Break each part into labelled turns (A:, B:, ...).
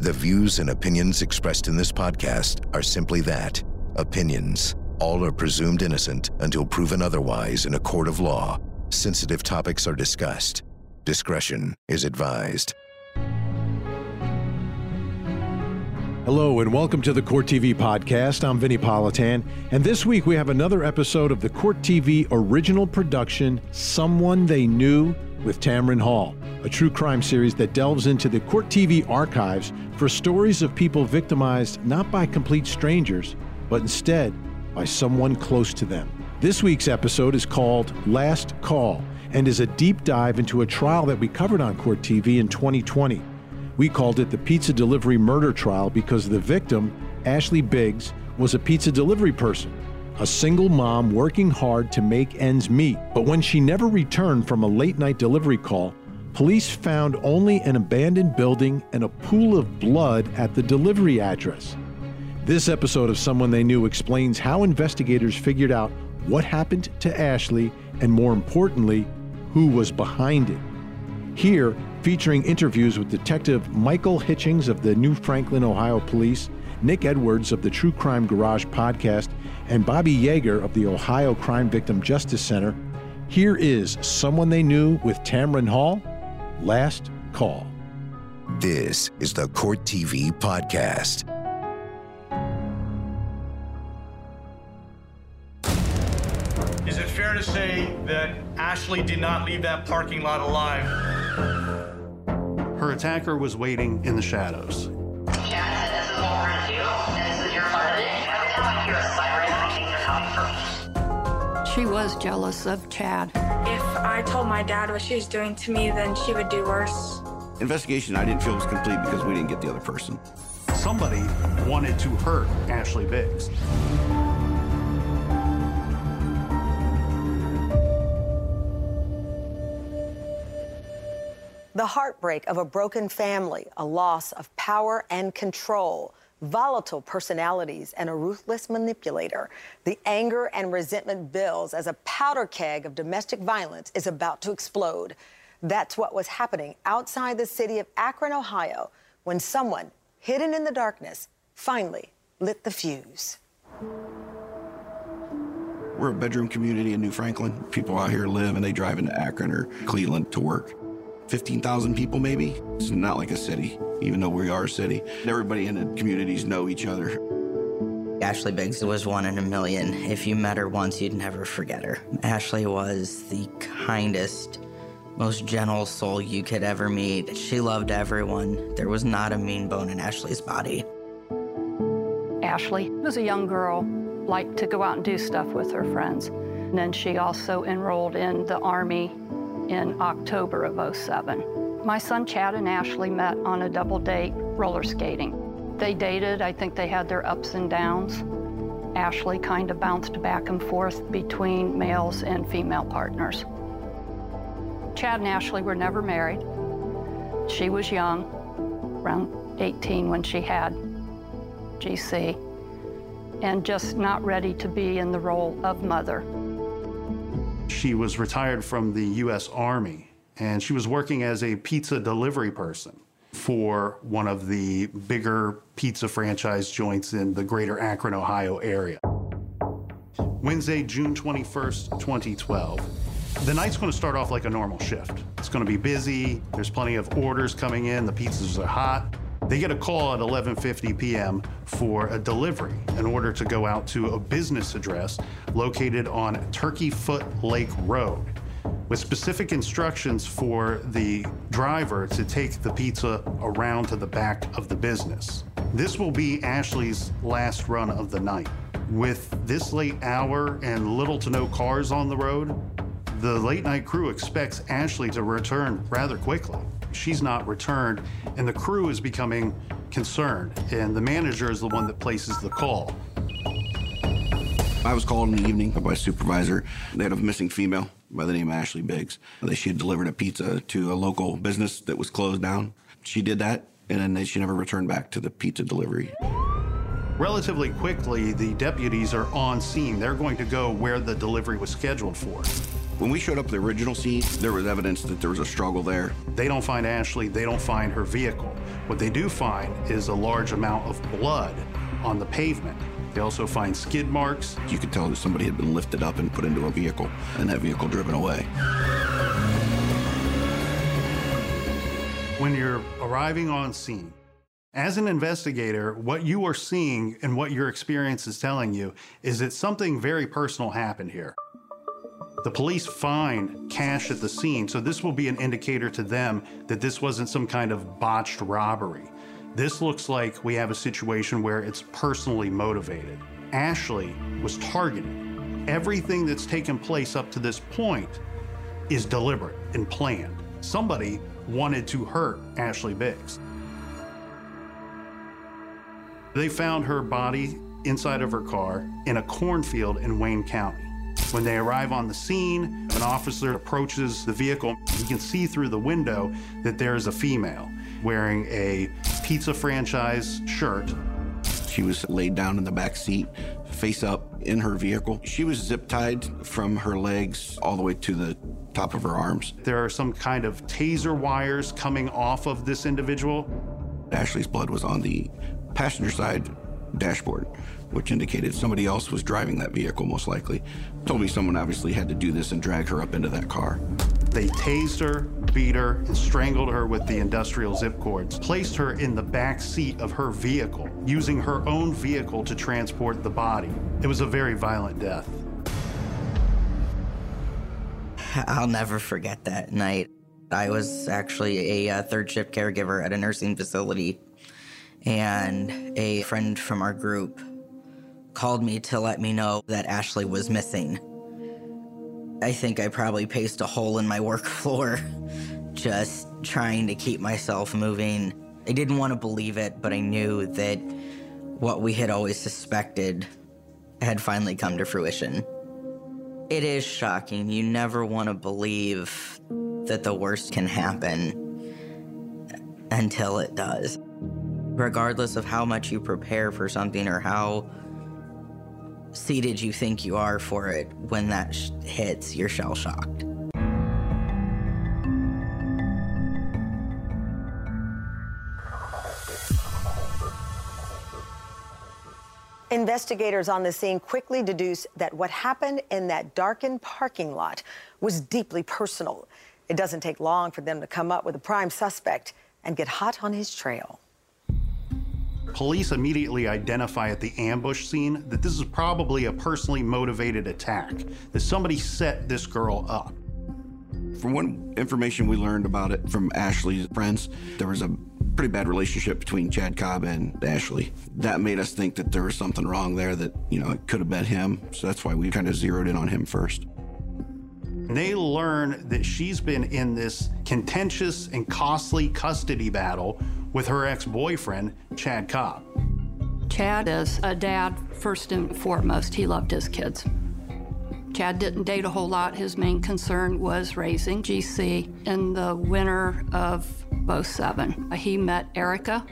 A: The views and opinions expressed in this podcast are simply that opinions. All are presumed innocent until proven otherwise in a court of law. Sensitive topics are discussed. Discretion is advised.
B: Hello and welcome to the Court TV podcast. I'm Vinnie Politan, and this week we have another episode of the Court TV original production, Someone They Knew with Tamron Hall, a true crime series that delves into the Court TV archives for stories of people victimized not by complete strangers, but instead by someone close to them. This week's episode is called Last Call and is a deep dive into a trial that we covered on Court TV in 2020. We called it the pizza delivery murder trial because the victim, Ashley Biggs, was a pizza delivery person, a single mom working hard to make ends meet. But when she never returned from a late night delivery call, police found only an abandoned building and a pool of blood at the delivery address. This episode of Someone They Knew explains how investigators figured out what happened to Ashley and, more importantly, who was behind it. Here, featuring interviews with Detective Michael Hitchings of the New Franklin, Ohio Police, Nick Edwards of the True Crime Garage podcast, and Bobby Yeager of the Ohio Crime Victim Justice Center, here is Someone They Knew with Tamron Hall. Last Call.
A: This is the Court TV podcast.
C: Is it fair to say that Ashley did not leave that parking lot alive?
D: Her attacker was waiting in the shadows.
E: She was jealous of Chad.
F: If I told my dad what she was doing to me, then she would do worse.
G: Investigation I didn't feel was complete because we didn't get the other person.
D: Somebody wanted to hurt Ashley Biggs.
H: The heartbreak of a broken family, a loss of power and control, volatile personalities, and a ruthless manipulator. The anger and resentment builds as a powder keg of domestic violence is about to explode. That's what was happening outside the city of Akron, Ohio, when someone hidden in the darkness finally lit the fuse.
G: We're a bedroom community in New Franklin. People out here live and they drive into Akron or Cleveland to work. 15,000 people, maybe. It's not like a city, even though we are a city. Everybody in the communities know each other.
I: Ashley Biggs was one in a million. If you met her once, you'd never forget her. Ashley was the kindest, most gentle soul you could ever meet. She loved everyone. There was not a mean bone in Ashley's body.
E: Ashley was a young girl, liked to go out and do stuff with her friends. And then she also enrolled in the Army in October of 07. My son Chad and Ashley met on a double date roller skating. They dated, I think they had their ups and downs. Ashley kind of bounced back and forth between males and female partners. Chad and Ashley were never married. She was young, around 18 when she had GC, and just not ready to be in the role of mother.
D: She was retired from the U.S. Army, and she was working as a pizza delivery person for one of the bigger pizza franchise joints in the greater Akron, Ohio area. Wednesday, June 21st, 2012. The night's going to start off like a normal shift. It's going to be busy. There's plenty of orders coming in. The pizzas are hot. They get a call at 11:50 p.m. for a delivery in order to go out to a business address located on Turkey Foot Lake Road with specific instructions for the driver to take the pizza around to the back of the business. This will be Ashley's last run of the night. With this late hour and little to no cars on the road, the late night crew expects Ashley to return rather quickly. She's not returned, and the crew is becoming concerned, and the manager is the one that places the call.
G: I was called in the evening by a supervisor. They had a missing female by the name of Ashley Biggs. That she had delivered a pizza to a local business that was closed down. She did that, and then she never returned back to the pizza delivery.
D: Relatively quickly, the deputies are on scene. They're going to go where the delivery was scheduled for.
G: When we showed up at the original scene, there was evidence that there was a struggle there.
D: They don't find Ashley, they don't find her vehicle. What they do find is a large amount of blood on the pavement. They also find skid marks.
G: You could tell that somebody had been lifted up and put into a vehicle, and that vehicle driven away.
D: When you're arriving on scene, as an investigator, what you are seeing and what your experience is telling you is that something very personal happened here. The police find cash at the scene, so this will be an indicator to them that this wasn't some kind of botched robbery. This looks like we have a situation where it's personally motivated. Ashley was targeted. Everything that's taken place up to this point is deliberate and planned. Somebody wanted to hurt Ashley Biggs. They found her body inside of her car in a cornfield in Wayne County. When they arrive on the scene, an officer approaches the vehicle. He can see through the window that there is a female wearing a pizza franchise shirt.
G: She was laid down in the back seat, face up in her vehicle. She was zip tied from her legs all the way to the top of her arms.
D: There are some kind of taser wires coming off of this individual.
G: Ashley's blood was on the passenger side dashboard, which indicated somebody else was driving that vehicle, most likely. Told me someone obviously had to do this and drag her up into that car.
D: They tased her, beat her, and strangled her with the industrial zip cords, placed her in the back seat of her vehicle, using her own vehicle to transport the body. It was a very violent death.
I: I'll never forget that night. I was actually a uh, third shift caregiver at a nursing facility, and a friend from our group called me to let me know that Ashley was missing. I think I probably paced a hole in my work floor, just trying to keep myself moving. I didn't want to believe it, but I knew that what we had always suspected had finally come to fruition. It is shocking. You never want to believe that the worst can happen until it does. Regardless of how much you prepare for something or how seated you think you are for it, when that sh- hits, you're shell shocked.
H: Investigators on the scene quickly deduce that what happened in that darkened parking lot was deeply personal. It doesn't take long for them to come up with a prime suspect and get hot on his trail.
D: Police immediately identify at the ambush scene that this is probably a personally motivated attack, that somebody set this girl up.
G: From what information we learned about it from Ashley's friends, there was a pretty bad relationship between Chad Cobb and Ashley. That made us think that there was something wrong there, that, you know, it could have been him. So that's why we kind of zeroed in on him first.
D: They learn that she's been in this contentious and costly custody battle with her ex boyfriend, Chad Cobb.
E: Chad is a dad, first and foremost. He loved his kids. Chad didn't date a whole lot. His main concern was raising GC. In the winter of 07, he met Erica.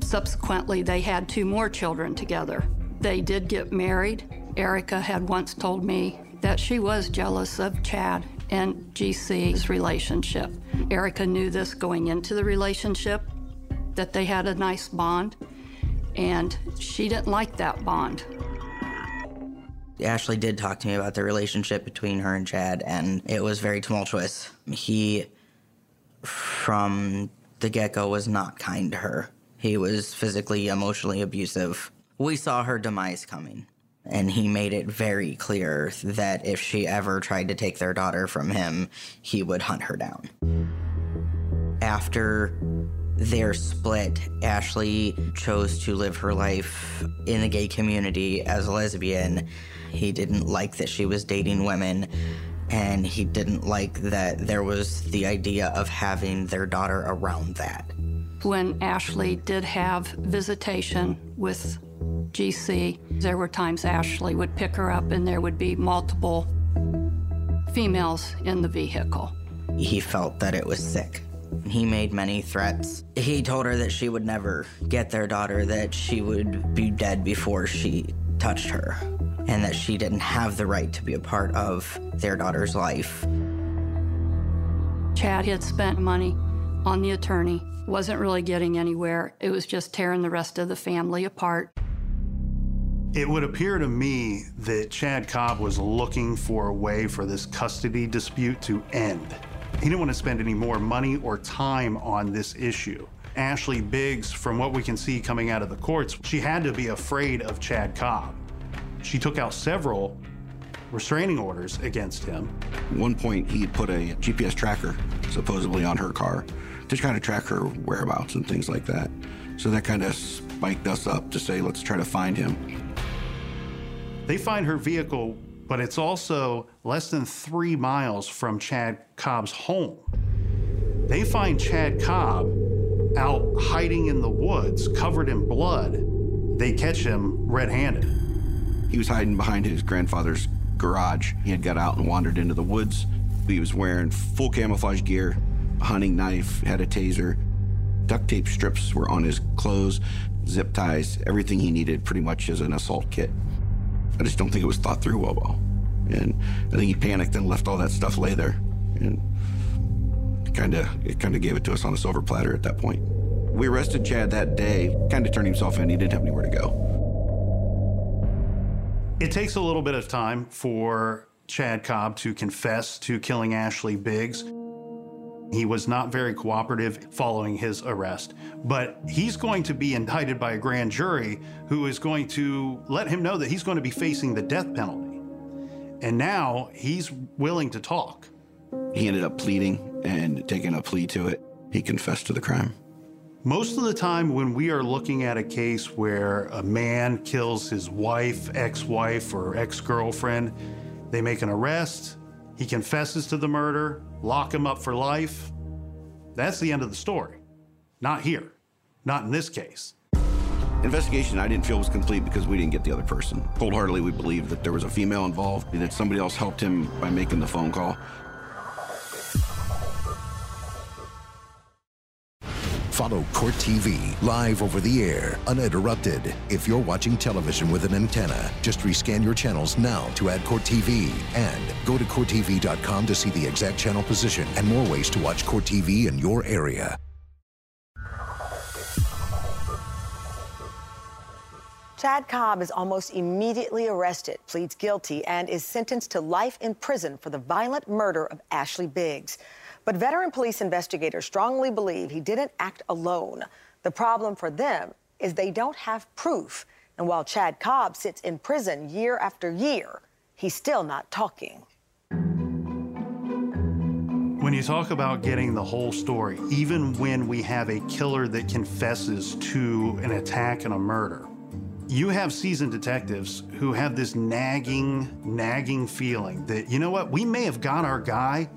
E: Subsequently, they had two more children together. They did get married. Erica had once told me that she was jealous of Chad and GC's relationship. Erica knew this going into the relationship, that they had a nice bond, and she didn't like that bond.
I: Ashley did talk to me about the relationship between her and Chad, and it was very tumultuous. He, from the get go, was not kind to her. He was physically, emotionally abusive. We saw her demise coming, and he made it very clear that if she ever tried to take their daughter from him, he would hunt her down. After their split, Ashley chose to live her life in the gay community as a lesbian. He didn't like that she was dating women, and he didn't like that there was the idea of having their daughter around that.
E: When Ashley did have visitation with GC, there were times Ashley would pick her up and there would be multiple females in the vehicle.
I: He felt that it was sick. He made many threats. He told her that she would never get their daughter, that she would be dead before she touched her. and that she didn't have the right to be a part of their daughter's life.
E: Chad had spent money on the attorney, wasn't really getting anywhere. It was just tearing the rest of the family apart.
D: It would appear to me that Chad Cobb was looking for a way for this custody dispute to end. He didn't want to spend any more money or time on this issue. Ashley Biggs, from what we can see coming out of the courts, she had to be afraid of Chad Cobb. She took out several restraining orders against him.
G: At one point, he put a GPS tracker supposedly on her car to kind of track her whereabouts and things like that. So that kind of spiked us up to say, let's try to find him.
D: They find her vehicle, but it's also less than three miles from Chad Cobb's home. They find Chad Cobb out hiding in the woods, covered in blood. They catch him red handed.
G: He was hiding behind his grandfather's garage. He had got out and wandered into the woods. He was wearing full camouflage gear, a hunting knife, had a taser. Duct tape strips were on his clothes, zip ties, everything he needed pretty much as an assault kit. I just don't think it was thought through well, well. And I think he panicked and left all that stuff lay there. And kind of it kind of gave it to us on a silver platter at that point. We arrested Chad that day, kind of turned himself in. He didn't have anywhere to go.
D: It takes a little bit of time for Chad Cobb to confess to killing Ashley Biggs. He was not very cooperative following his arrest, but he's going to be indicted by a grand jury who is going to let him know that he's going to be facing the death penalty. And now he's willing to talk.
G: He ended up pleading and taking a plea to it. He confessed to the crime.
D: Most of the time, when we are looking at a case where a man kills his wife, ex wife, or ex girlfriend, they make an arrest, he confesses to the murder, lock him up for life. That's the end of the story. Not here. Not in this case.
G: Investigation I didn't feel was complete because we didn't get the other person. Cold heartedly, we believe that there was a female involved, and that somebody else helped him by making the phone call.
A: Follow Court TV live over the air, uninterrupted. If you're watching television with an antenna, just rescan your channels now to add Court TV. And go to CourtTV.com to see the exact channel position and more ways to watch Court TV in your area.
H: Chad Cobb is almost immediately arrested, pleads guilty, and is sentenced to life in prison for the violent murder of Ashley Biggs. But veteran police investigators strongly believe he didn't act alone. The problem for them is they don't have proof. And while Chad Cobb sits in prison year after year, he's still not talking.
D: When you talk about getting the whole story, even when we have a killer that confesses to an attack and a murder, you have seasoned detectives who have this nagging, nagging feeling that, you know what, we may have got our guy,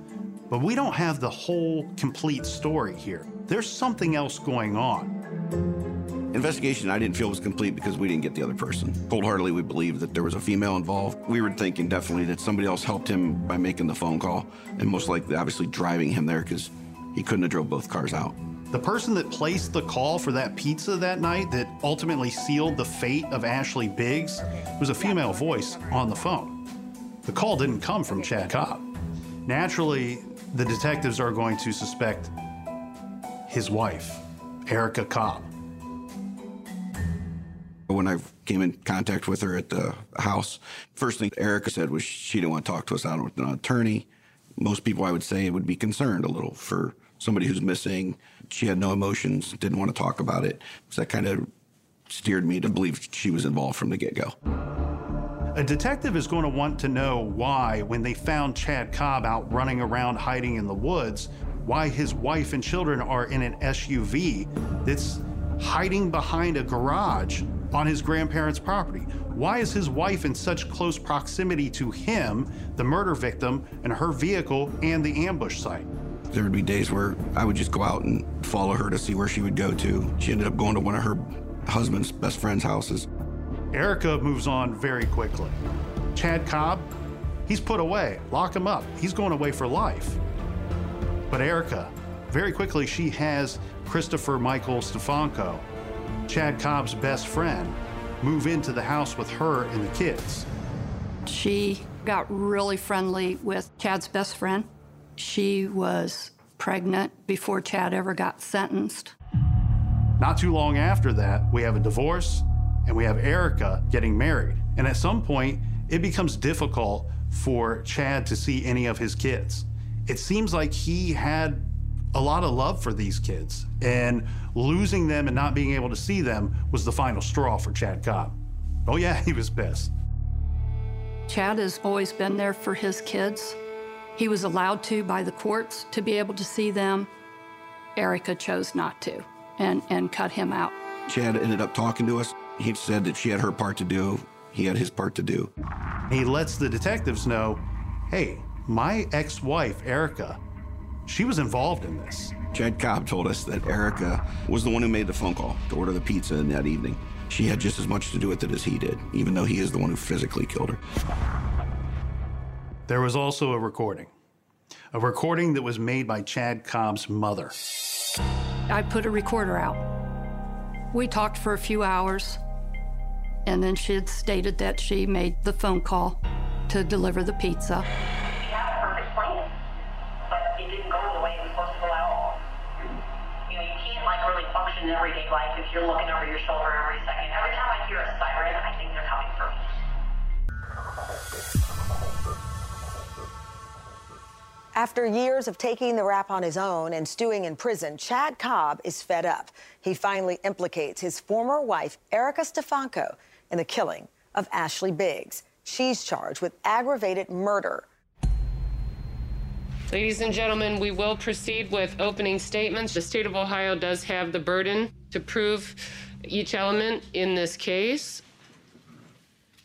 D: but we don't have the whole complete story here. There's something else going on.
G: Investigation I didn't feel was complete because we didn't get the other person. Cold heartedly, we believe that there was a female involved. We were thinking definitely that somebody else helped him by making the phone call and most likely, obviously, driving him there because he couldn't have drove both cars out.
D: The person that placed the call for that pizza that night that ultimately sealed the fate of Ashley Biggs was a female voice on the phone. The call didn't come from Chad Cobb. Naturally, the detectives are going to suspect his wife, Erica Cobb.
G: When I came in contact with her at the house, first thing Erica said was she didn't want to talk to us out with an attorney. Most people, I would say, would be concerned a little for somebody who's missing. She had no emotions, didn't want to talk about it. So that kind of steered me to believe she was involved from the get go.
D: A detective is going to want to know why, when they found Chad Cobb out running around hiding in the woods, why his wife and children are in an SUV that's hiding behind a garage on his grandparents' property. Why is his wife in such close proximity to him, the murder victim, and her vehicle and the ambush site?
G: There would be days where I would just go out and follow her to see where she would go to. She ended up going to one of her husband's best friend's houses.
D: Erica moves on very quickly. Chad Cobb, he's put away. Lock him up. He's going away for life. But Erica, very quickly, she has Christopher Michael Stefanko, Chad Cobb's best friend, move into the house with her and the kids.
E: She got really friendly with Chad's best friend. She was pregnant before Chad ever got sentenced.
D: Not too long after that, we have a divorce and we have Erica getting married. And at some point, it becomes difficult for Chad to see any of his kids. It seems like he had a lot of love for these kids, and losing them and not being able to see them was the final straw for Chad Cobb. Oh, yeah, he was pissed.
E: Chad has always been there for his kids. He was allowed to by the courts to be able to see them. Erica chose not to and, and cut him out.
G: Chad ended up talking to us. He said that she had her part to do, he had his part to do.
D: He lets the detectives know hey, my ex wife, Erica, she was involved in this.
G: Chad Cobb told us that Erica was the one who made the phone call to order the pizza in that evening. She had just as much to do with it as he did, even though he is the one who physically killed her.
D: There was also a recording, a recording that was made by Chad Cobb's mother.
E: I put a recorder out. We talked for a few hours, and then she had stated that she made the phone call to deliver the pizza.
J: Perfect plan, but it didn't go the way it was supposed to go at all. You know, you can't like really function in everyday life if you're looking over your shoulder
H: After years of taking the rap on his own and stewing in prison, Chad Cobb is fed up. He finally implicates his former wife, Erica Stefanko, in the killing of Ashley Biggs. She's charged with aggravated murder.
K: Ladies and gentlemen, we will proceed with opening statements. The state of Ohio does have the burden to prove each element in this case.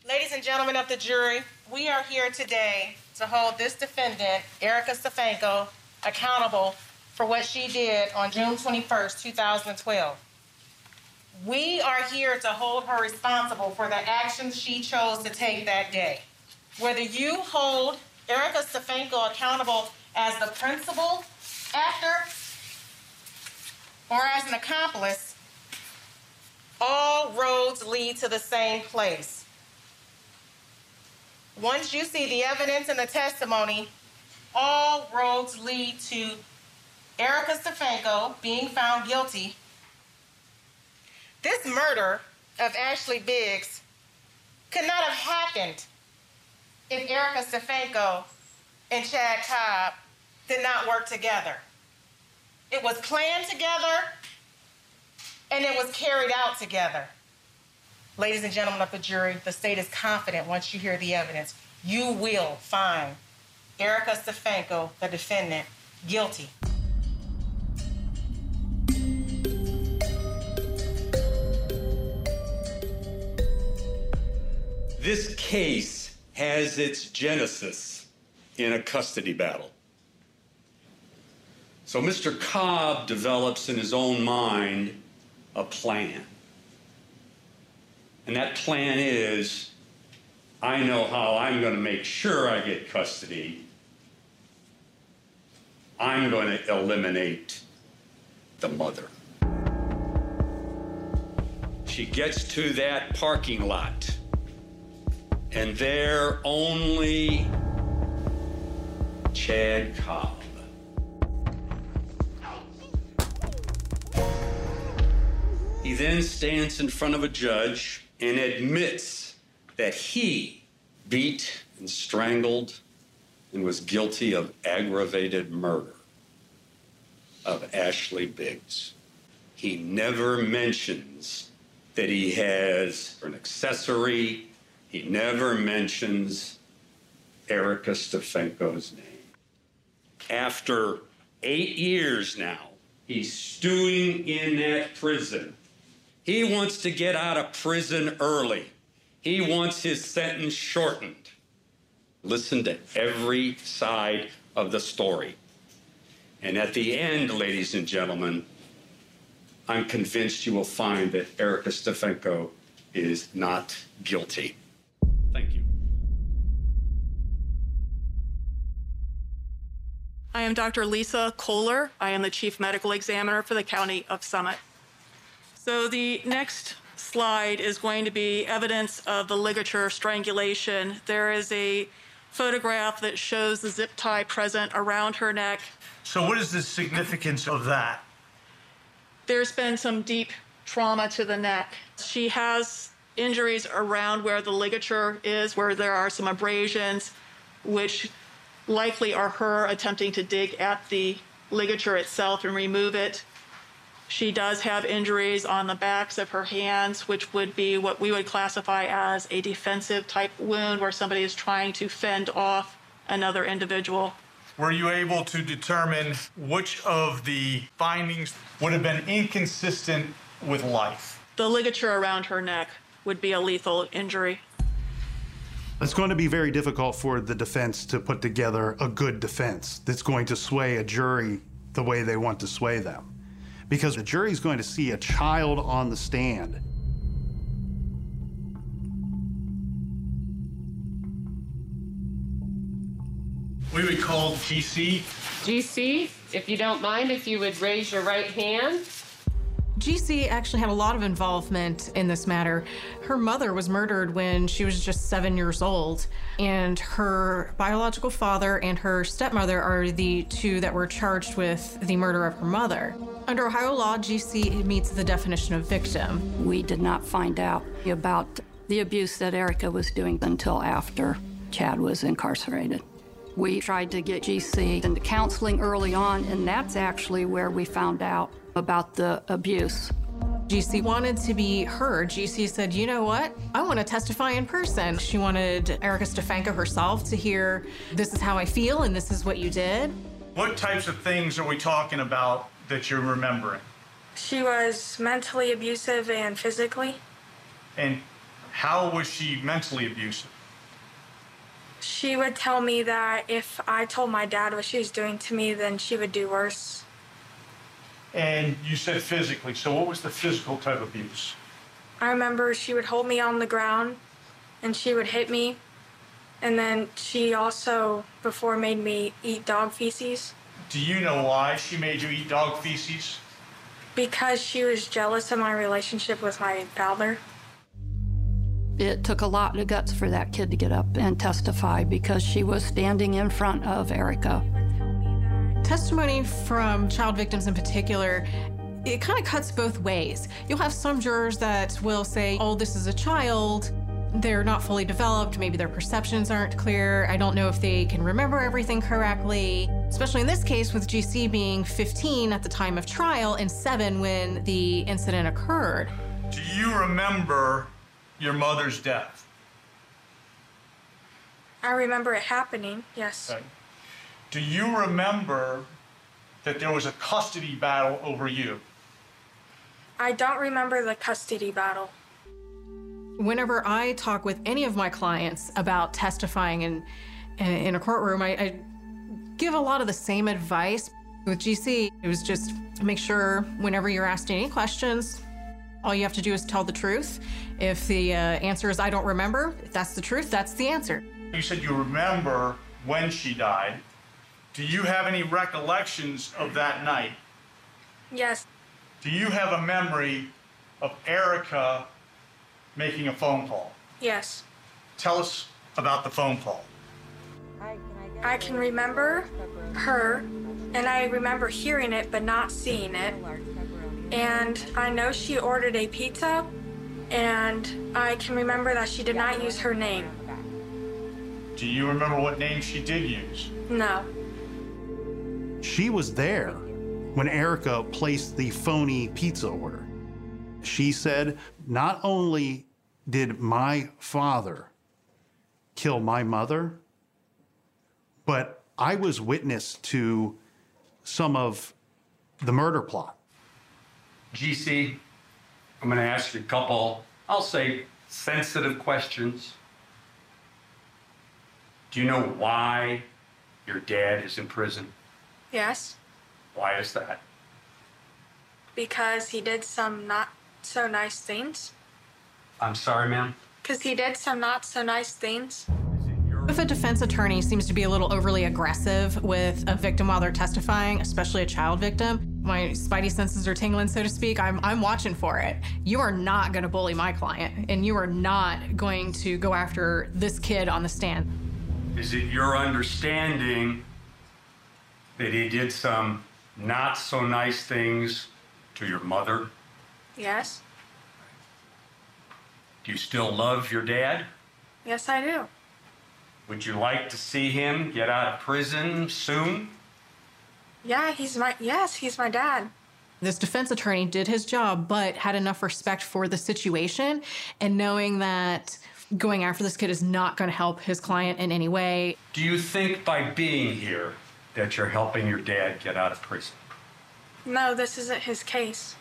L: Ladies and gentlemen of the jury, we are here today to hold this defendant, Erica Stefanko, accountable for what she did on June 21st, 2012. We are here to hold her responsible for the actions she chose to take that day. Whether you hold Erica Stefanko accountable as the principal actor or as an accomplice, all roads lead to the same place. Once you see the evidence and the testimony, all roads lead to Erica Stefanko being found guilty. This murder of Ashley Biggs could not have happened if Erica Stefanko and Chad Cobb did not work together. It was planned together and it was carried out together. Ladies and gentlemen of the jury, the state is confident once you hear the evidence, you will find Erica Stefanko, the defendant, guilty.
M: This case has its genesis in a custody battle. So Mr. Cobb develops in his own mind a plan. And that plan is I know how I'm going to make sure I get custody. I'm going to eliminate the mother. She gets to that parking lot, and there only Chad Cobb. He then stands in front of a judge and admits that he beat and strangled and was guilty of aggravated murder of Ashley Biggs. He never mentions that he has an accessory. He never mentions Erica Stefanko's name. After eight years now, he's stewing in that prison. He wants to get out of prison early. He wants his sentence shortened. Listen to every side of the story. And at the end, ladies and gentlemen, I'm convinced you will find that Erica Stefanko is not guilty. Thank you.
N: I am Dr. Lisa Kohler. I am the Chief Medical Examiner for the County of Summit. So the next slide is going to be evidence of the ligature strangulation. There is a photograph that shows the zip tie present around her neck.
C: So, what is the significance of that?
N: There's been some deep trauma to the neck. She has injuries around where the ligature is, where there are some abrasions, which likely are her attempting to dig at the ligature itself and remove it. She does have injuries on the backs of her hands, which would be what we would classify as a defensive type wound where somebody is trying to fend off another individual.
C: Were you able to determine which of the findings would have been inconsistent with life?
N: The ligature around her neck would be a lethal injury.
D: It's going to be very difficult for the defense to put together a good defense that's going to sway a jury the way they want to sway them. Because the jury's going to see a child on the stand.
C: We would call GC.
K: GC, if you don't mind, if you would raise your right hand.
O: GC actually had a lot of involvement in this matter. Her mother was murdered when she was just seven years old, and her biological father and her stepmother are the two that were charged with the murder of her mother. Under Ohio law, GC meets the definition of victim.
E: We did not find out about the abuse that Erica was doing until after Chad was incarcerated. We tried to get GC into counseling early on, and that's actually where we found out about the abuse.
O: GC wanted to be heard. GC said, you know what? I want to testify in person. She wanted Erica Stefanko herself to hear, this is how I feel and this is what you did.
C: What types of things are we talking about that you're remembering?
F: She was mentally abusive and physically.
C: And how was she mentally abusive?
F: She would tell me that if I told my dad what she was doing to me, then she would do worse.
C: And you said physically, so what was the physical type of abuse?
F: I remember she would hold me on the ground and she would hit me. And then she also, before, made me eat dog feces.
C: Do you know why she made you eat dog feces?
F: Because she was jealous of my relationship with my father.
E: It took a lot of guts for that kid to get up and testify because she was standing in front of Erica.
O: Testimony from child victims in particular it kind of cuts both ways. You'll have some jurors that will say, oh, this is a child. They're not fully developed. Maybe their perceptions aren't clear. I don't know if they can remember everything correctly. Especially in this case, with GC being 15 at the time of trial and 7 when the incident occurred.
C: Do you remember your mother's death?
F: I remember it happening, yes.
C: Okay. Do you remember that there was a custody battle over you?
F: I don't remember the custody battle.
O: Whenever I talk with any of my clients about testifying in, in a courtroom, I, I give a lot of the same advice. With GC, it was just make sure whenever you're asked any questions, all you have to do is tell the truth. If the uh, answer is I don't remember, if that's the truth, that's the answer.
C: You said you remember when she died. Do you have any recollections of that night?
F: Yes.
C: Do you have a memory of Erica making a phone call?
F: Yes.
C: Tell us about the phone call.
F: I can remember her, and I remember hearing it but not seeing it. And I know she ordered a pizza, and I can remember that she did not use her name.
C: Do you remember what name she did use?
F: No.
D: She was there when Erica placed the phony pizza order. She said, not only did my father kill my mother, but I was witness to some of the murder plot.
M: GC, I'm going to ask you a couple, I'll say, sensitive questions. Do you know why your dad is in prison?
F: Yes.
M: Why is that?
F: Because he did some not so nice things.
M: I'm sorry, ma'am.
F: Because he did some not so nice things.
C: Is it your
O: If a defense attorney seems to be a little overly aggressive with a victim while they're testifying, especially a child victim, my spidey senses are tingling, so to speak. I'm, I'm watching for it. You are not going to bully my client, and you are not going to go after this kid on the stand.
M: Is it your understanding that he did some not so nice things to your mother?
F: Yes.
M: Do you still love your dad?
F: Yes, I do.
M: Would you like to see him get out of prison soon?
F: Yeah, he's my yes, he's my dad.
O: This defense attorney did his job, but had enough respect for the situation and knowing that going after this kid is not going to help his client in any way.
M: Do you think by being here that you're helping your dad get out of prison?
F: No, this isn't his case.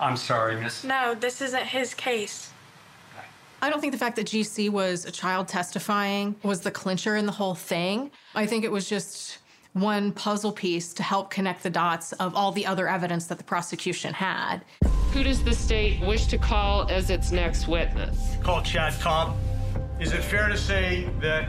M: I'm sorry, miss.
F: No, this isn't his case.
O: I don't think the fact that GC was a child testifying was the clincher in the whole thing. I think it was just one puzzle piece to help connect the dots of all the other evidence that the prosecution had.
K: Who does the state wish to call as its next witness?
C: Call Chad Cobb. Is it fair to say that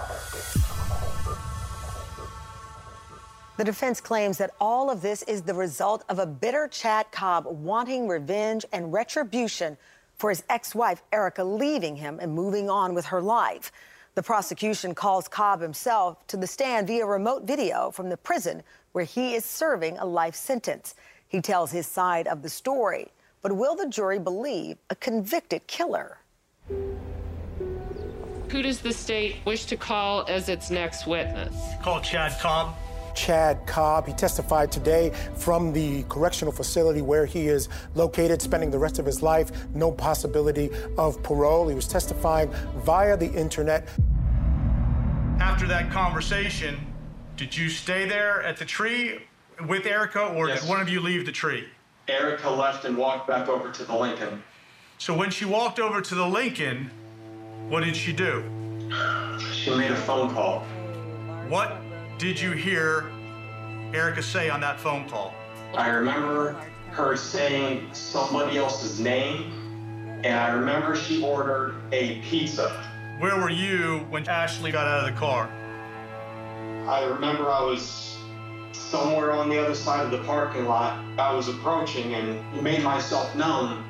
H: The defense claims that all of this is the result of a bitter Chad Cobb wanting revenge and retribution for his ex wife, Erica, leaving him and moving on with her life. The prosecution calls Cobb himself to the stand via remote video from the prison where he is serving a life sentence. He tells his side of the story. But will the jury believe a convicted killer?
K: Who does the state wish to call as its next witness?
C: Call Chad Cobb.
P: Chad Cobb. He testified today from the correctional facility where he is located, spending the rest of his life. No possibility of parole. He was testifying via the internet.
C: After that conversation, did you stay there at the tree with Erica, or
Q: Yes.
C: did one of you leave the tree?
Q: Erica left and walked back over to the Lincoln.
C: So when she walked over to the Lincoln, what did she do?
Q: She made a phone call.
C: What did you hear Erica say on that phone call?
Q: I remember her saying somebody else's name, and I remember she ordered a pizza.
C: Where were you when Ashley got out of the car?
Q: I remember I was somewhere on the other side of the parking lot. I was approaching and made myself known.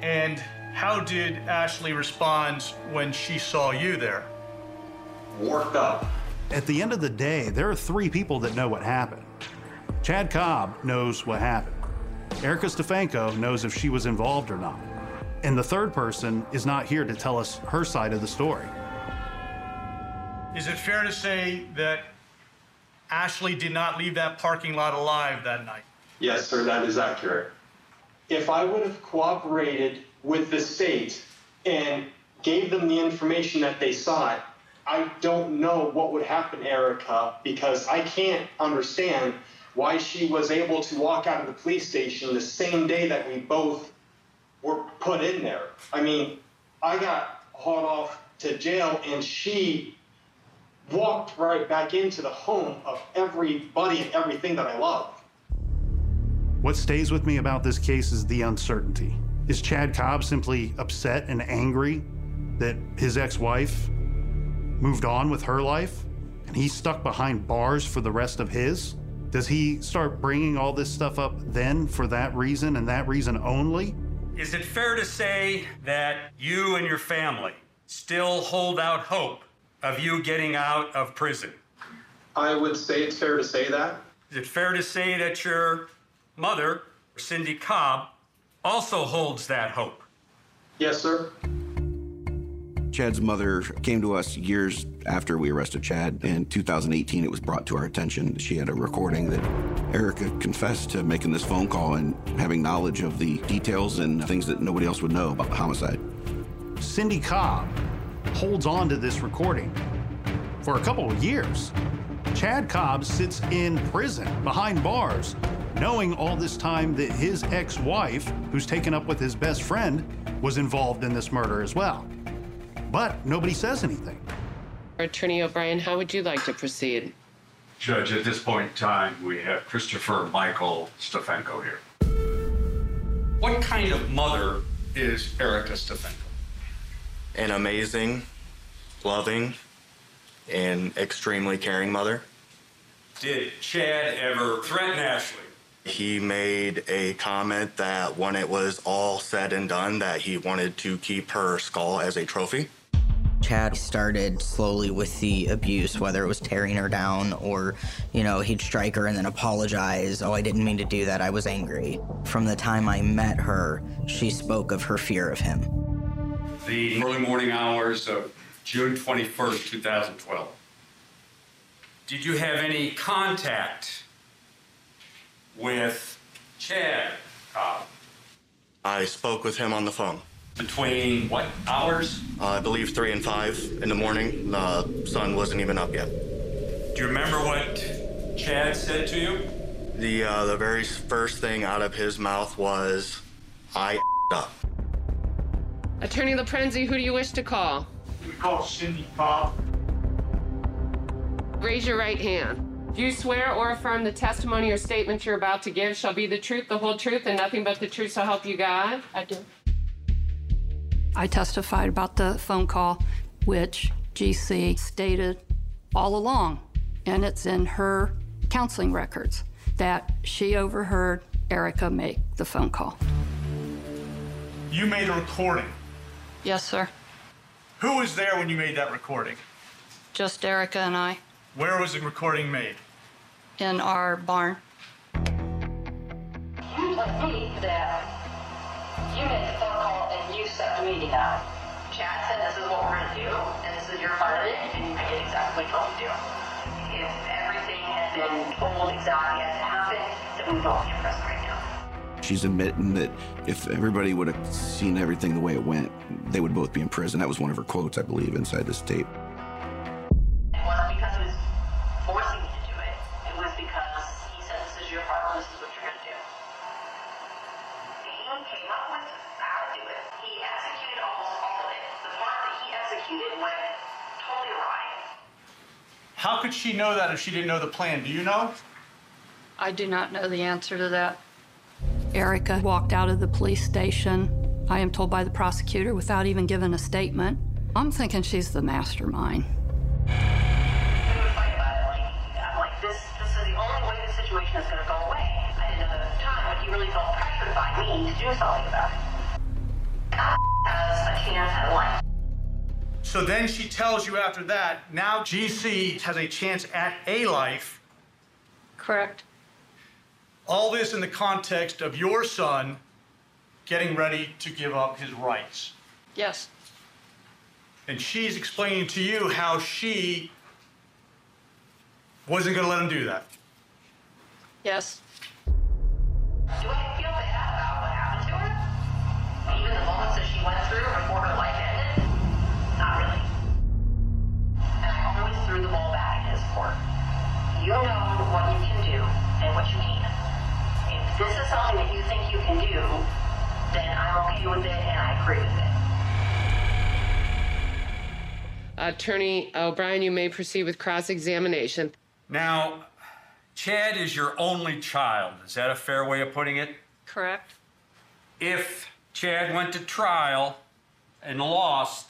C: And how did Ashley respond when she saw you there?
Q: Worked up.
D: At the end of the day, there are three people that know what happened. Chad Cobb knows what happened. Erica Stefanko knows if she was involved or not. And the third person is not here to tell us her side of the story.
C: Is it fair to say that Ashley did not leave that parking lot alive that night?
Q: Yes, sir, that is accurate. If I would have cooperated with the state and gave them the information that they sought, I don't know what would happen, Erica, because I can't understand why she was able to walk out of the police station the same day that we both were put in there. I mean, I got hauled off to jail and she walked right back into the home of everybody and everything that I love.
D: What stays with me about this case is the uncertainty. Is Chad Cobb simply upset and angry that his ex wife moved on with her life and he's stuck behind bars for the rest of his? Does he start bringing all this stuff up then for that reason and that reason only?
M: Is it fair to say that you and your family still hold out hope of you getting out of prison?
Q: I would say it's fair to say that.
M: Is it fair to say that your mother, Cindy Cobb, also holds that hope?
Q: Yes, sir.
G: Chad's mother came to us years after we arrested Chad. In 2018, it was brought to our attention. She had a recording that Erica confessed to making this phone call and having knowledge of the details and things that nobody else would know about the homicide.
D: Cindy Cobb holds on to this recording for a couple of years. Chad Cobb sits in prison behind bars, knowing all this time that his ex wife, who's taken up with his best friend, was involved in this murder as well. But nobody says anything.
K: Attorney O'Brien, how would you like to proceed?
M: Judge, at this point in time, we have Christopher Michael Stefanko here. What kind of mother is Erica Stefanko?
R: An amazing, loving, and extremely caring mother.
M: Did Chad ever threaten Ashley?
R: He made a comment that when it was all said and done, that he wanted to keep her skull as a trophy.
I: Chad started slowly with the abuse, whether it was tearing her down or, you know, he'd strike her and then apologize. Oh, I didn't mean to do that. I was angry. From the time I met her, she spoke of her fear of him.
M: The early morning hours of June 21st, 2012. Did you have any contact with Chad Cobb?
R: I spoke with him on the phone.
M: Between what hours?
R: Uh, I believe three and five in the morning. The sun wasn't even up yet.
M: Do you remember what Chad said to you?
R: The uh, the very first thing out of his mouth was, "I up."
K: Attorney LaPrenzi, who do you wish to call?
C: We call Cindy Cobb.
K: Raise your right hand. Do you swear or affirm the testimony or statement you're about to give shall be the truth, the whole truth, and nothing but the truth, so help you God?
E: I do. I testified about the phone call, which GC stated all along, and it's in her counseling records, that she overheard Erica make the phone call.
C: You made a recording.
E: Yes, sir.
C: Who was there when you made that recording?
E: Just Erica and I
C: Where was the recording made?
E: in our barn.
J: You told me that exactly as it happened, then we would all be right now.
G: She's admitting that if everybody would have seen everything the way it went, they would both be in prison. That was one of her quotes, I believe, inside this tape.
J: It wasn't because he was forcing me to do it. It was because he said, this is your part, this is what you're gonna do. He came up with how to do it. He executed almost all of it. The part that he executed went totally awry.
C: How could she know that if she didn't know the plan? Do you know?
E: I do not know the answer to that. Erica walked out of the police station, I am told by the prosecutor, without even giving a statement. I'm thinking she's the mastermind.
J: I'm like, this, this is the only way the situation is gonna go away. I didn't know that at the time, but he really felt pressured by me to do something about it. Has a chance at life.
C: So then she tells you after that, now GC has a chance at a life.
E: Correct.
C: All this in the context of your son getting ready to give up his rights.
E: Yes.
C: And she's explaining to you how she wasn't going to let him do that.
E: Yes.
J: Do I feel bad about what happened to her? Even the moments that she went through before her life ended? Not really. And I always threw the ball back in his court. You know what you this is something that you think you can do, then I'm okay with it and I agree with it.
K: Uh, Attorney O'Brien, you may proceed with cross examination.
M: Now, Chad is your only child. Is that a fair way of putting it?
E: Correct.
M: If Chad went to trial and lost,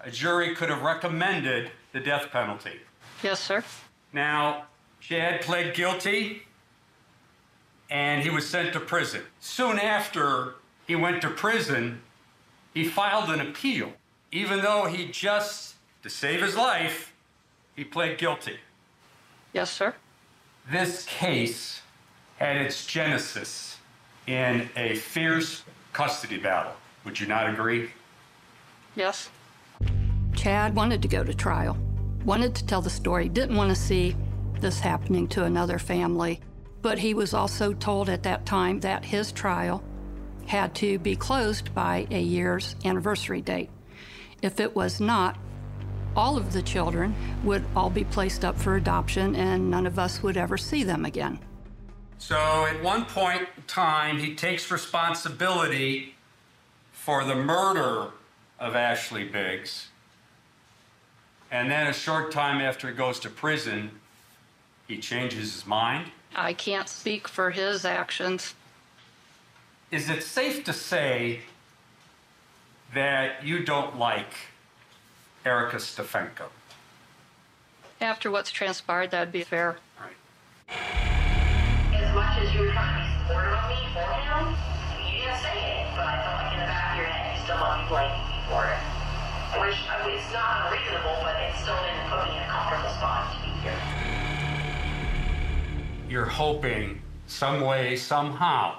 M: a jury could have recommended the death penalty.
E: Yes, sir.
M: Now, Chad pled guilty and he was sent to prison. Soon after he went to prison, he filed an appeal. Even though he just, to save his life, he pled guilty.
E: Yes, sir.
M: This case had its genesis in a fierce custody battle. Would you not agree?
E: Yes. Chad wanted to go to trial, wanted to tell the story, didn't want to see this happening to another family. But he was also told at that time that his trial had to be closed by a year's anniversary date. If it was not, all of the children would all be placed up for adoption and none of us would ever see them again.
M: So at one point in time, he takes responsibility for the murder of Ashley Biggs. And then a short time after he goes to prison, he changes his mind.
E: I can't speak for his actions.
M: Is it safe to say that you don't like Erica Stefanko?
E: After what's transpired, that'd be fair.
J: As much as you were trying to be supportive of me for him, you didn't say it, but I felt like in the back of your head you still want to blame me for it. Which I mean, it's not unreasonable,
M: You're hoping some way, somehow,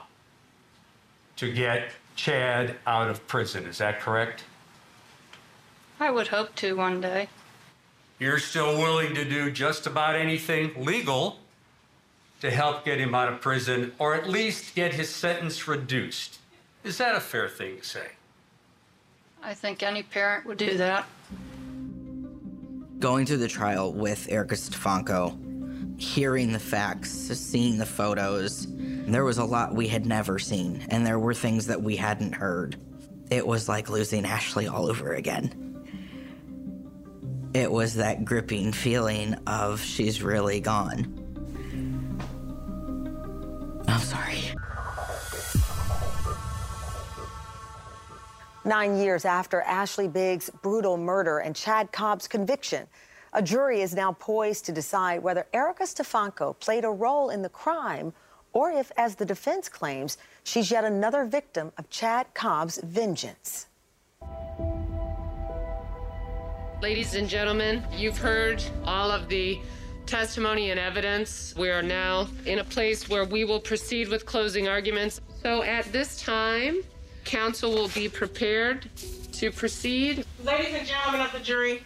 M: to get Chad out of prison. Is that correct?
E: I would hope to one day.
M: You're still willing to do just about anything legal to help get him out of prison or at least get his sentence reduced. Is that a fair thing to say?
E: I think any parent would do that.
I: Going through the trial with Erica Stefanko, hearing the facts, seeing the photos, there was a lot we had never seen, and there were things that we hadn't heard. It was like losing Ashley all over again. It was that gripping feeling of she's really gone. I'm sorry.
H: Nine years after Ashley Biggs' brutal murder and Chad Cobb's conviction, a jury is now poised to decide whether Erica Stefanko played a role in the crime or if, as the defense claims, she's yet another victim of Chad Cobb's vengeance.
K: Ladies and gentlemen, you've heard all of the testimony and evidence. We are now in a place where we will proceed with closing arguments. So at this time, counsel will be prepared to proceed.
L: Ladies and gentlemen of the jury,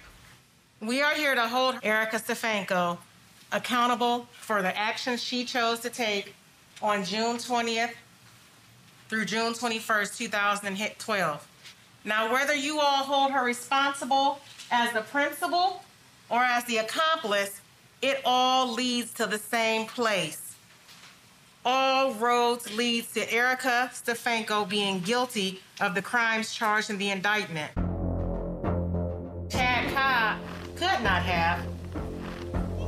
L: we are here to hold Erica Stefanko accountable for the actions she chose to take on June 20th through June 21st, 2012. Now, whether you all hold her responsible as the principal or as the accomplice, it all leads to the same place. All roads leads to Erica Stefanko being guilty of the crimes charged in the indictment. Could not have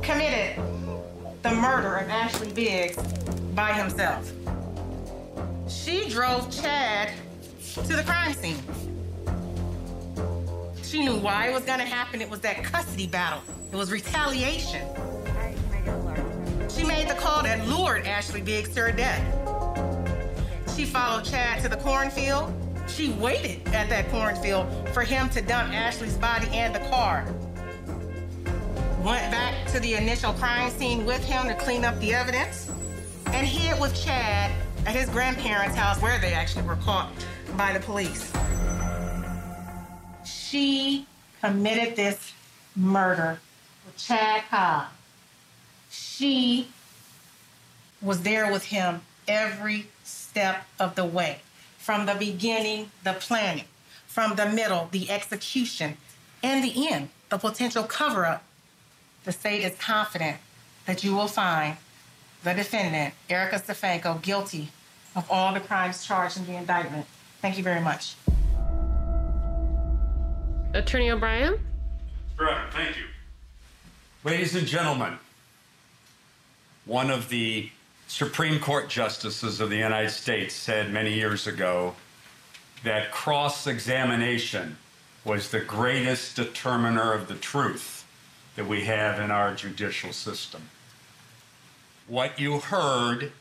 L: committed the murder of Ashley Biggs by himself. She drove Chad to the crime scene. She knew why it was gonna happen. It was that custody battle. It was retaliation. She made the call that lured Ashley Biggs to her death. She followed Chad to the cornfield. She waited at that cornfield for him to dump Ashley's body and the car. Went back to the initial crime scene with him to clean up the evidence and hid with Chad at his grandparents' house where they actually were caught by the police. She committed this murder with Chad Cobb. She was there with him every step of the way. From the beginning, the planning. From the middle, the execution. And the end, the potential cover up. The state is confident that you will find the defendant, Erica Stefanko, guilty of all the crimes charged in the indictment. Thank you very much.
K: Attorney O'Brien?
M: Right, thank you. Ladies and gentlemen, one of the Supreme Court justices of the United States said many years ago that cross examination was the greatest determiner of the truth that we have in our judicial system. What you heard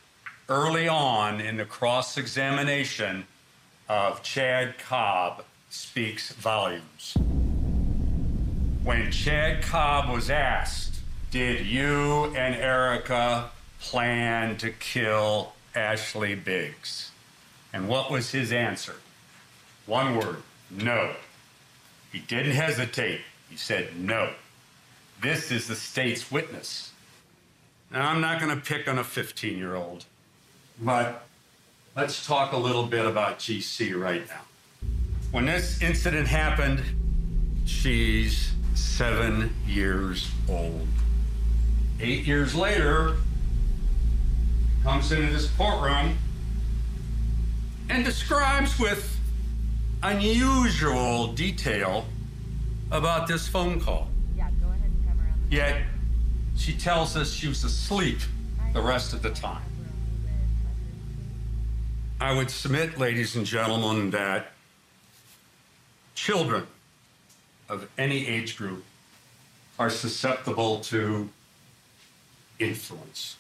M: early on in the cross examination of Chad Cobb speaks volumes. When Chad Cobb was asked, Did you and Erica plan to kill Ashley Biggs? And what was his answer? One word no. He didn't hesitate. He said no. This is the state's witness. Now, I'm not going to pick on a 15 year old, but let's talk a little bit about GC right now. When this incident happened, she's seven years old. Eight years later, comes into this courtroom and describes with unusual detail about this phone call.
S: Yeah, go ahead and come around.
M: Yet, she tells us she was asleep the rest of the time. I would submit, ladies and gentlemen, that children of any age group are susceptible to influence.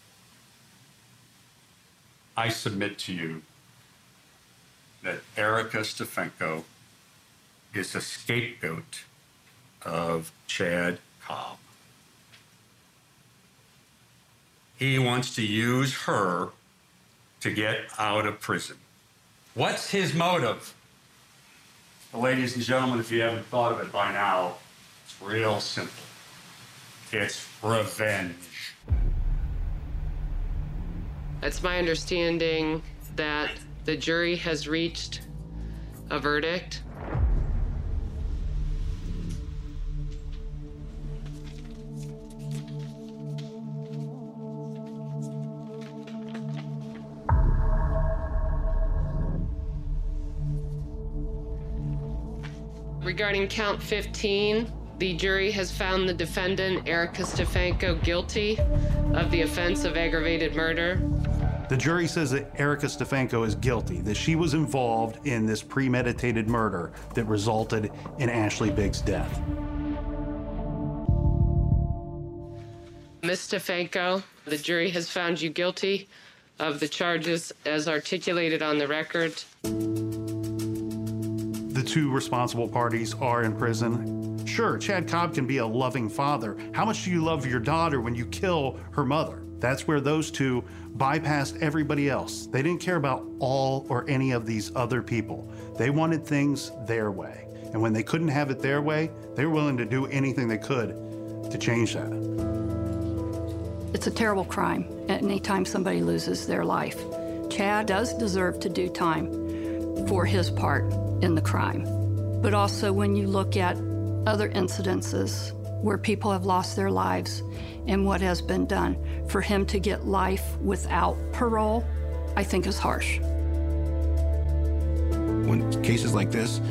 M: I submit to you that Erica Stefanko is a scapegoat of Chad Cobb. He wants to use her to get out of prison. What's his motive? Well, ladies and gentlemen, if you haven't thought of it by now, it's real simple. It's revenge.
K: It's my understanding that the jury has reached a verdict. Regarding count 15, the jury has found the defendant, Erica Stefanko, guilty of the offense of aggravated murder.
D: The jury says that Erica Stefanko is guilty, that she was involved in this premeditated murder that resulted in Ashley Biggs' death.
K: Ms. Stefanko, the jury has found you guilty of the charges as articulated on the record.
D: Two responsible parties are in prison. Sure, Chad Cobb can be a loving father. How much do you love your daughter when you kill her mother? That's where those two bypassed everybody else. They didn't care about all or any of these other people. They wanted things their way. And when they couldn't have it their way, they were willing to do anything they could to change that.
E: It's a terrible crime anytime somebody loses their life. Chad does deserve to do time for his part in the crime. But also, when you look at other incidences where people have lost their lives and what has been done, for him to get life without parole, I think is harsh.
G: When cases like this,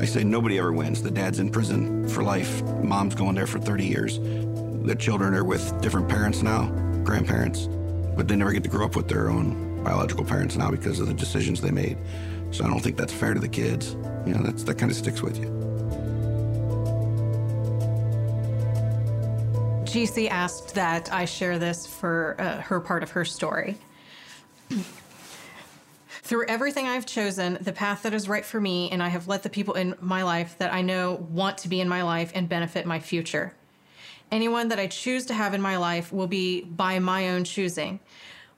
G: I say nobody ever wins. The dad's in prison for life, mom's going there for 30 years. The children are with different parents now, grandparents, but they never get to grow up with their own biological parents now because of the decisions they made. So I don't think that's fair to the kids. You know, that's, that kind of sticks with you.
O: GC asked that I share this for uh, her part of her story. Through everything I've chosen, the path that is right for me, and I have let the people in my life that I know want to be in my life and benefit my future. Anyone that I choose to have in my life will be by my own choosing.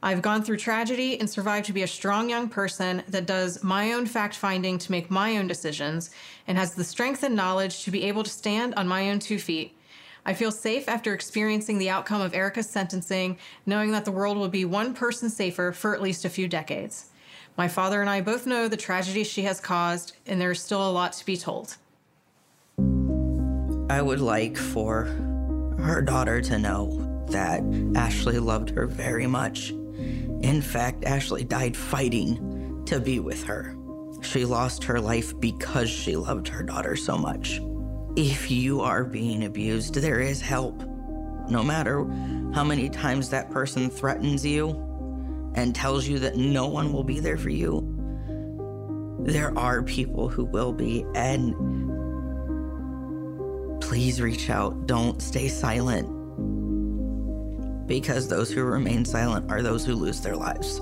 O: I've gone through tragedy and survived to be a strong young person that does my own fact finding to make my own decisions and has the strength and knowledge to be able to stand on my own two feet. I feel safe after experiencing the outcome of Erica's sentencing, knowing that the world will be one person safer for at least a few decades. My father and I both know the tragedy she has caused, and there is still a lot to be told.
I: I would like for her daughter to know that Ashley loved her very much. In fact, Ashley died fighting to be with her. She lost her life because she loved her daughter so much. If you are being abused, there is help. No matter how many times that person threatens you and tells you that no one will be there for you, there are people who will be. And please reach out. Don't stay silent. Because those who remain silent are those who lose their lives.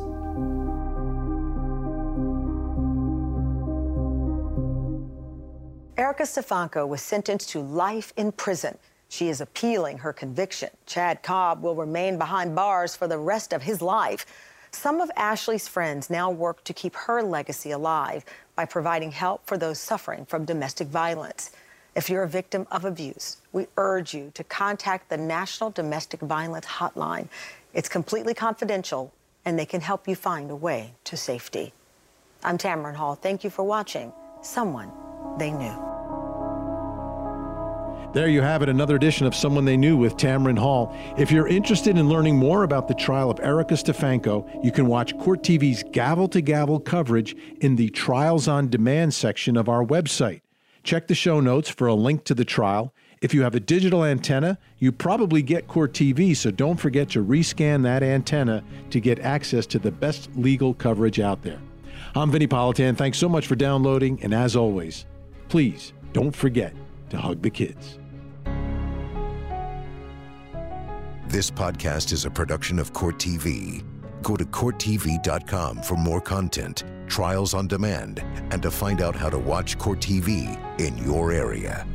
H: Erica Stefanko was sentenced to life in prison. She is appealing her conviction. Chad Cobb will remain behind bars for the rest of his life. Some of Ashley's friends now work to keep her legacy alive by providing help for those suffering from domestic violence. If you're a victim of abuse, we urge you to contact the National Domestic Violence Hotline. It's completely confidential, and they can help you find a way to safety. I'm Tamron Hall. Thank you for watching Someone They Knew.
B: There you have it, another edition of Someone They Knew with Tamron Hall. If you're interested in learning more about the trial of Erica Stefanko, you can watch Court TV's gavel to gavel coverage in the Trials on Demand section of our website. Check the show notes for a link to the trial. If you have a digital antenna, you probably get Court TV, so don't forget to rescan that antenna to get access to the best legal coverage out there. I'm Vinnie Politan. Thanks so much for downloading, and as always, please don't forget to hug the kids.
A: This podcast is a production of Court TV. Go to CourtTV.com for more content, trials on demand, and to find out how to watch Court TV in your area.